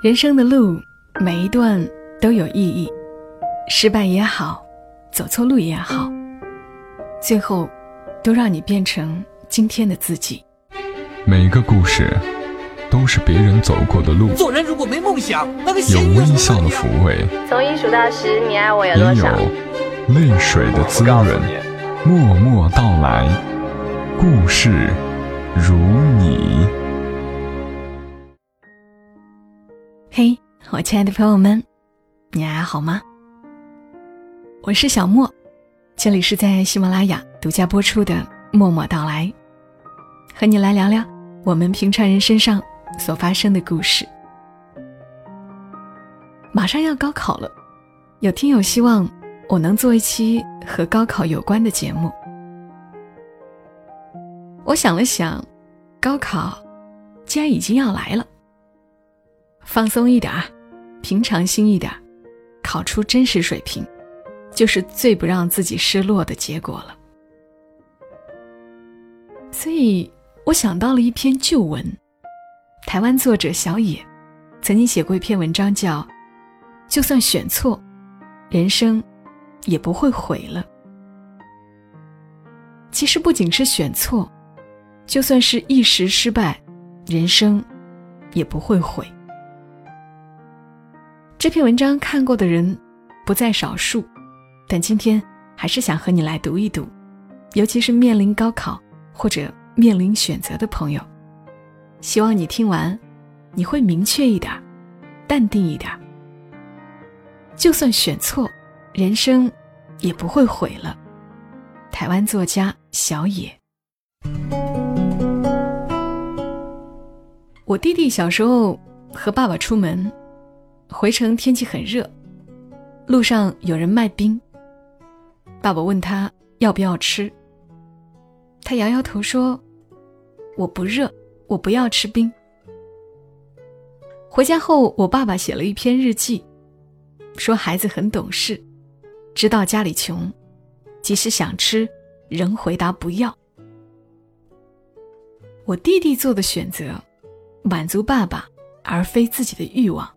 人生的路，每一段都有意义，失败也好，走错路也好，最后都让你变成今天的自己。每一个故事都是别人走过的路，做人如果没梦想，那个有微笑的抚慰，从一数到十，你爱我有也有多少？泪水的滋润。默默到来，故事如你。嘿，我亲爱的朋友们，你还好吗？我是小莫，这里是在喜马拉雅独家播出的《默默到来》，和你来聊聊我们平常人身上所发生的故事。马上要高考了，有听友希望我能做一期和高考有关的节目。我想了想，高考既然已经要来了。放松一点儿，平常心一点，考出真实水平，就是最不让自己失落的结果了。所以我想到了一篇旧文，台湾作者小野曾经写过一篇文章，叫《就算选错，人生也不会毁了》。其实不仅是选错，就算是一时失败，人生也不会毁。这篇文章看过的人不在少数，但今天还是想和你来读一读，尤其是面临高考或者面临选择的朋友，希望你听完，你会明确一点，淡定一点。就算选错，人生也不会毁了。台湾作家小野，我弟弟小时候和爸爸出门。回程天气很热，路上有人卖冰。爸爸问他要不要吃，他摇摇头说：“我不热，我不要吃冰。”回家后，我爸爸写了一篇日记，说孩子很懂事，知道家里穷，即使想吃，仍回答不要。我弟弟做的选择，满足爸爸而非自己的欲望。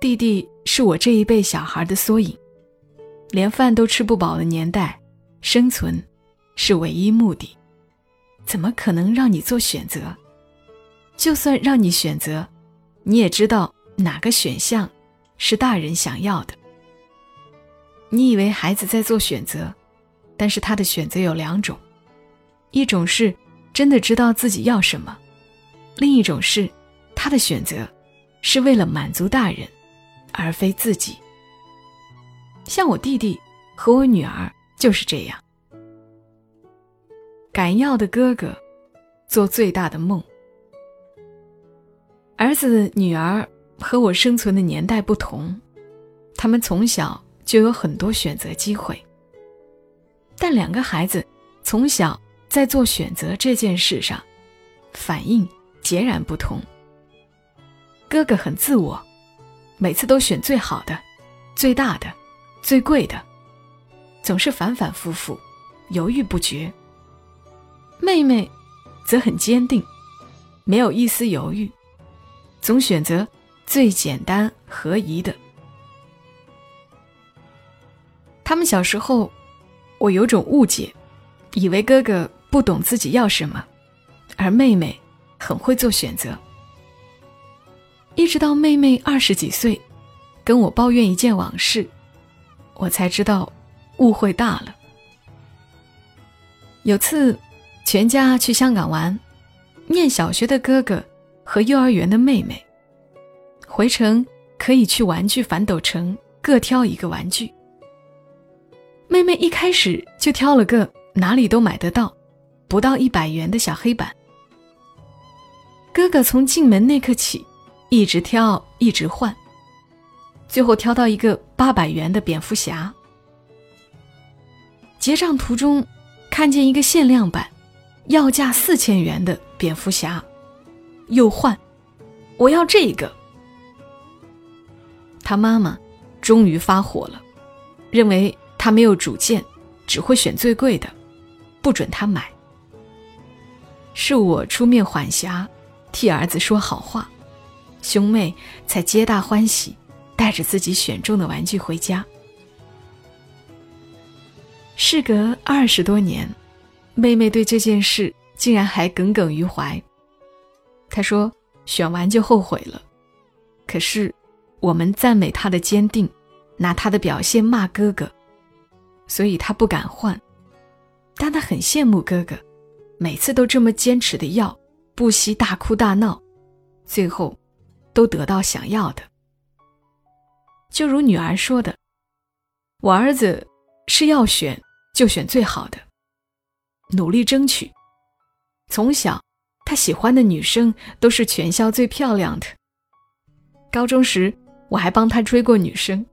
弟弟是我这一辈小孩的缩影，连饭都吃不饱的年代，生存是唯一目的，怎么可能让你做选择？就算让你选择，你也知道哪个选项是大人想要的。你以为孩子在做选择，但是他的选择有两种，一种是真的知道自己要什么，另一种是他的选择是为了满足大人。而非自己。像我弟弟和我女儿就是这样。敢要的哥哥，做最大的梦。儿子女儿和我生存的年代不同，他们从小就有很多选择机会。但两个孩子从小在做选择这件事上，反应截然不同。哥哥很自我。每次都选最好的、最大的、最贵的，总是反反复复，犹豫不决。妹妹则很坚定，没有一丝犹豫，总选择最简单合宜的。他们小时候，我有种误解，以为哥哥不懂自己要什么，而妹妹很会做选择。一直到妹妹二十几岁，跟我抱怨一件往事，我才知道误会大了。有次，全家去香港玩，念小学的哥哥和幼儿园的妹妹，回程可以去玩具反斗城各挑一个玩具。妹妹一开始就挑了个哪里都买得到，不到一百元的小黑板。哥哥从进门那刻起。一直挑，一直换，最后挑到一个八百元的蝙蝠侠。结账途中，看见一个限量版，要价四千元的蝙蝠侠，又换，我要这个。他妈妈终于发火了，认为他没有主见，只会选最贵的，不准他买。是我出面缓颊，替儿子说好话。兄妹才皆大欢喜，带着自己选中的玩具回家。事隔二十多年，妹妹对这件事竟然还耿耿于怀。她说：“选完就后悔了。”可是，我们赞美她的坚定，拿她的表现骂哥哥，所以她不敢换。但她很羡慕哥哥，每次都这么坚持的要，不惜大哭大闹，最后都得到想要的。就如女儿说的：“我儿子是要选。”就选最好的，努力争取。从小，他喜欢的女生都是全校最漂亮的。高中时，我还帮他追过女生，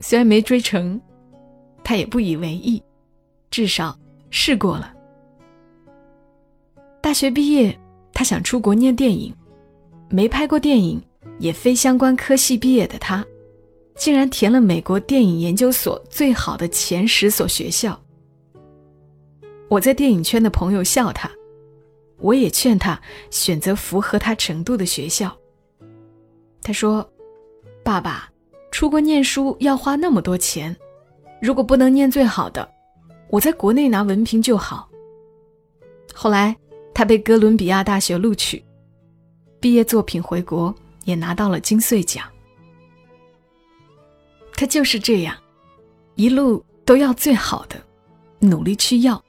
虽然没追成，他也不以为意，至少试过了。大学毕业，他想出国念电影，没拍过电影，也非相关科系毕业的他，竟然填了美国电影研究所最好的前十所学校。我在电影圈的朋友笑他，我也劝他选择符合他程度的学校。他说：“爸爸，出国念书要花那么多钱，如果不能念最好的，我在国内拿文凭就好。”后来他被哥伦比亚大学录取，毕业作品回国也拿到了金穗奖。他就是这样，一路都要最好的，努力去要。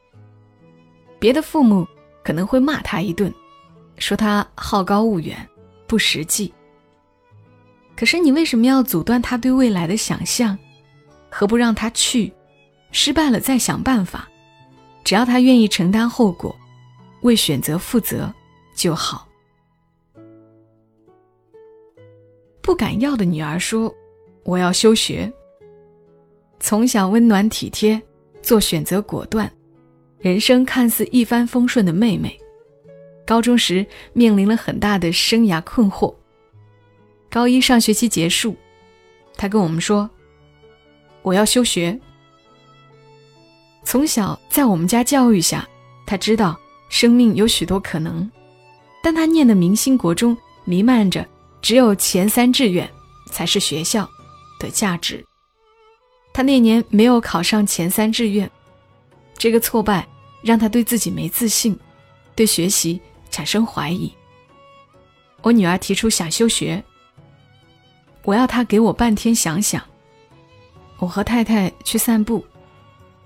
别的父母可能会骂他一顿，说他好高骛远、不实际。可是你为什么要阻断他对未来的想象？何不让他去？失败了再想办法。只要他愿意承担后果，为选择负责就好。不敢要的女儿说：“我要休学。”从小温暖体贴，做选择果断。人生看似一帆风顺的妹妹，高中时面临了很大的生涯困惑。高一上学期结束，她跟我们说：“我要休学。”从小在我们家教育下，她知道生命有许多可能，但她念的明星国中弥漫着只有前三志愿才是学校的价值。他那年没有考上前三志愿。这个挫败让他对自己没自信，对学习产生怀疑。我女儿提出想休学，我要她给我半天想想。我和太太去散步，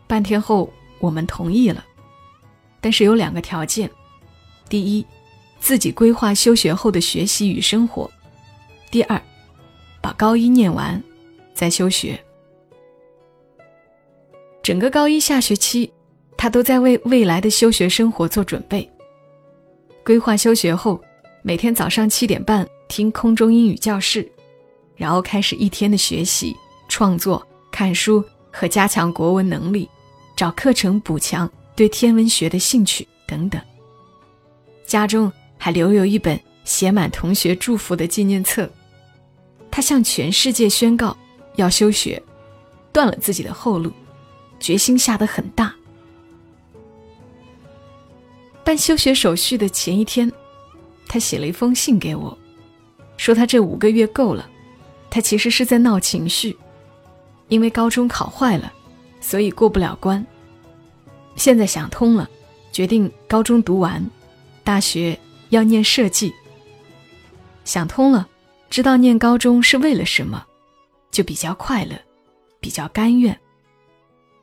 半天后我们同意了，但是有两个条件：第一，自己规划休学后的学习与生活；第二，把高一念完再休学。整个高一下学期。他都在为未来的休学生活做准备，规划休学后每天早上七点半听空中英语教室，然后开始一天的学习、创作、看书和加强国文能力，找课程补强对天文学的兴趣等等。家中还留有一本写满同学祝福的纪念册。他向全世界宣告要休学，断了自己的后路，决心下得很大。办休学手续的前一天，他写了一封信给我，说他这五个月够了。他其实是在闹情绪，因为高中考坏了，所以过不了关。现在想通了，决定高中读完，大学要念设计。想通了，知道念高中是为了什么，就比较快乐，比较甘愿。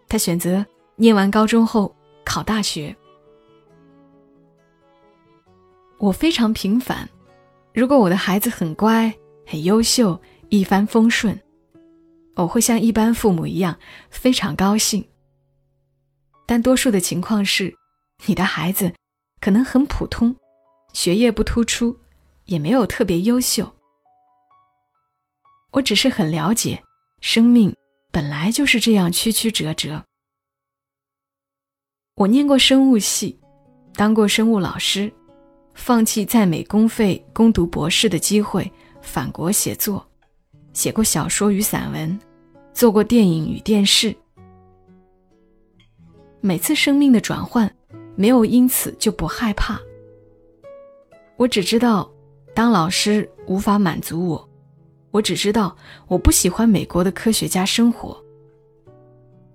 他选择念完高中后考大学。我非常平凡，如果我的孩子很乖、很优秀、一帆风顺，我会像一般父母一样非常高兴。但多数的情况是，你的孩子可能很普通，学业不突出，也没有特别优秀。我只是很了解，生命本来就是这样曲曲折折。我念过生物系，当过生物老师。放弃在美公费攻读博士的机会，返国写作，写过小说与散文，做过电影与电视。每次生命的转换，没有因此就不害怕。我只知道，当老师无法满足我，我只知道我不喜欢美国的科学家生活。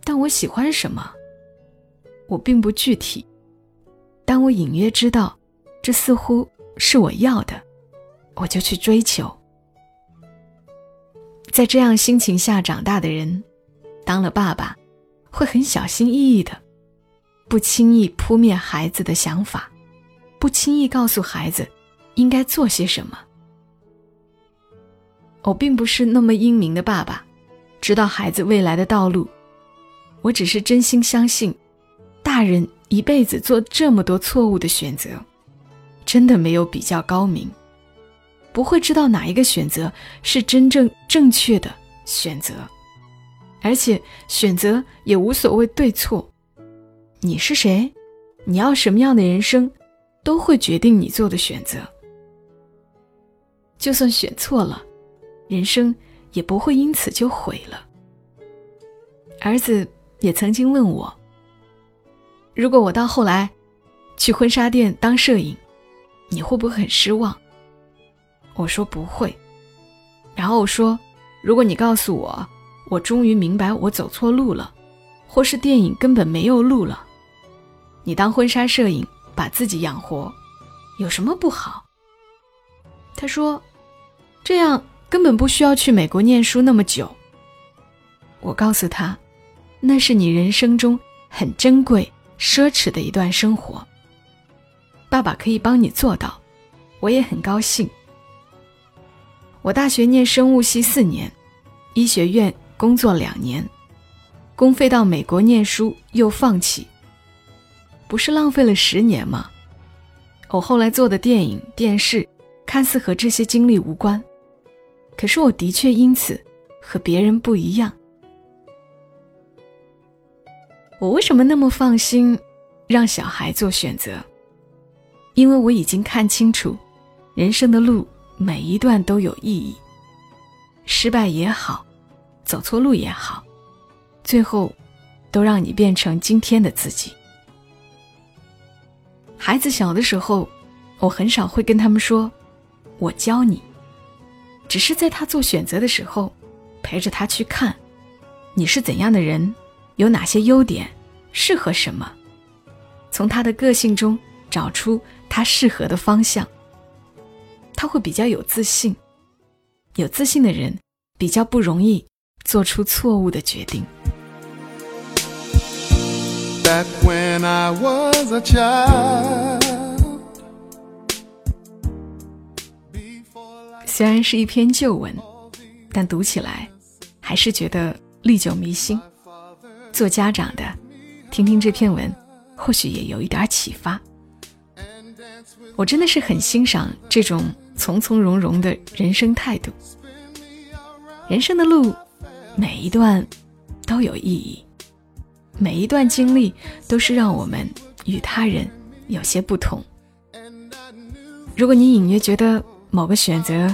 但我喜欢什么，我并不具体。当我隐约知道，这似乎是我要的，我就去追求。在这样心情下长大的人，当了爸爸，会很小心翼翼的，不轻易扑灭孩子的想法，不轻易告诉孩子应该做些什么。我并不是那么英明的爸爸，知道孩子未来的道路。我只是真心相信，大人一辈子做这么多错误的选择，真的没有比较高明。不会知道哪一个选择是真正正确的选择，而且选择也无所谓对错。你是谁？你要什么样的人生，都会决定你做的选择。就算选错了，人生也不会因此就毁了。儿子也曾经问我：如果我到后来去婚纱店当摄影，你会不会很失望？我说不会，然后我说，如果你告诉我，我终于明白我走错路了，或是电影根本没有路了，你当婚纱摄影把自己养活，有什么不好？他说，这样根本不需要去美国念书那么久。我告诉他，那是你人生中很珍贵、奢侈的一段生活。爸爸可以帮你做到，我也很高兴。我大学念生物系四年，医学院工作两年，公费到美国念书又放弃，不是浪费了十年吗？我后来做的电影、电视，看似和这些经历无关，可是我的确因此和别人不一样。我为什么那么放心让小孩做选择？因为我已经看清楚人生的路。每一段都有意义，失败也好，走错路也好，最后都让你变成今天的自己。孩子小的时候，我很少会跟他们说“我教你”，只是在他做选择的时候，陪着他去看你是怎样的人，有哪些优点，适合什么，从他的个性中找出他适合的方向。他会比较有自信，有自信的人比较不容易做出错误的决定。虽然是一篇旧文，但读起来还是觉得历久弥新。做家长的，听听这篇文，或许也有一点启发。我真的是很欣赏这种。从从容容的人生态度，人生的路，每一段都有意义，每一段经历都是让我们与他人有些不同。如果你隐约觉得某个选择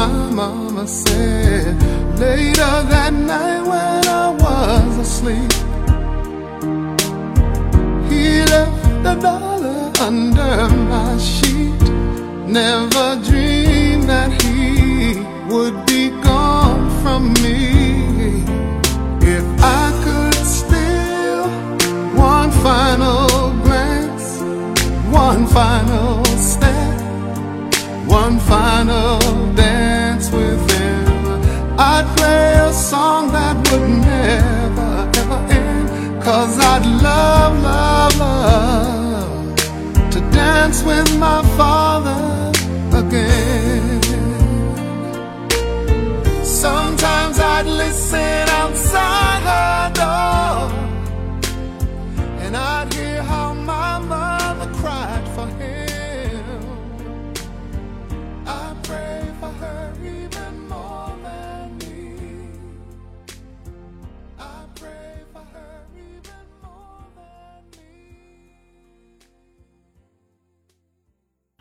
my mama said. Later that night when I was asleep, he left a dollar under my sheet. Never dreamed that he would be gone from me. If I could steal one final glance, one final step I'd play a song that would never, ever end. Cause I'd love, love, love to dance with my father again. Sometimes I'd listen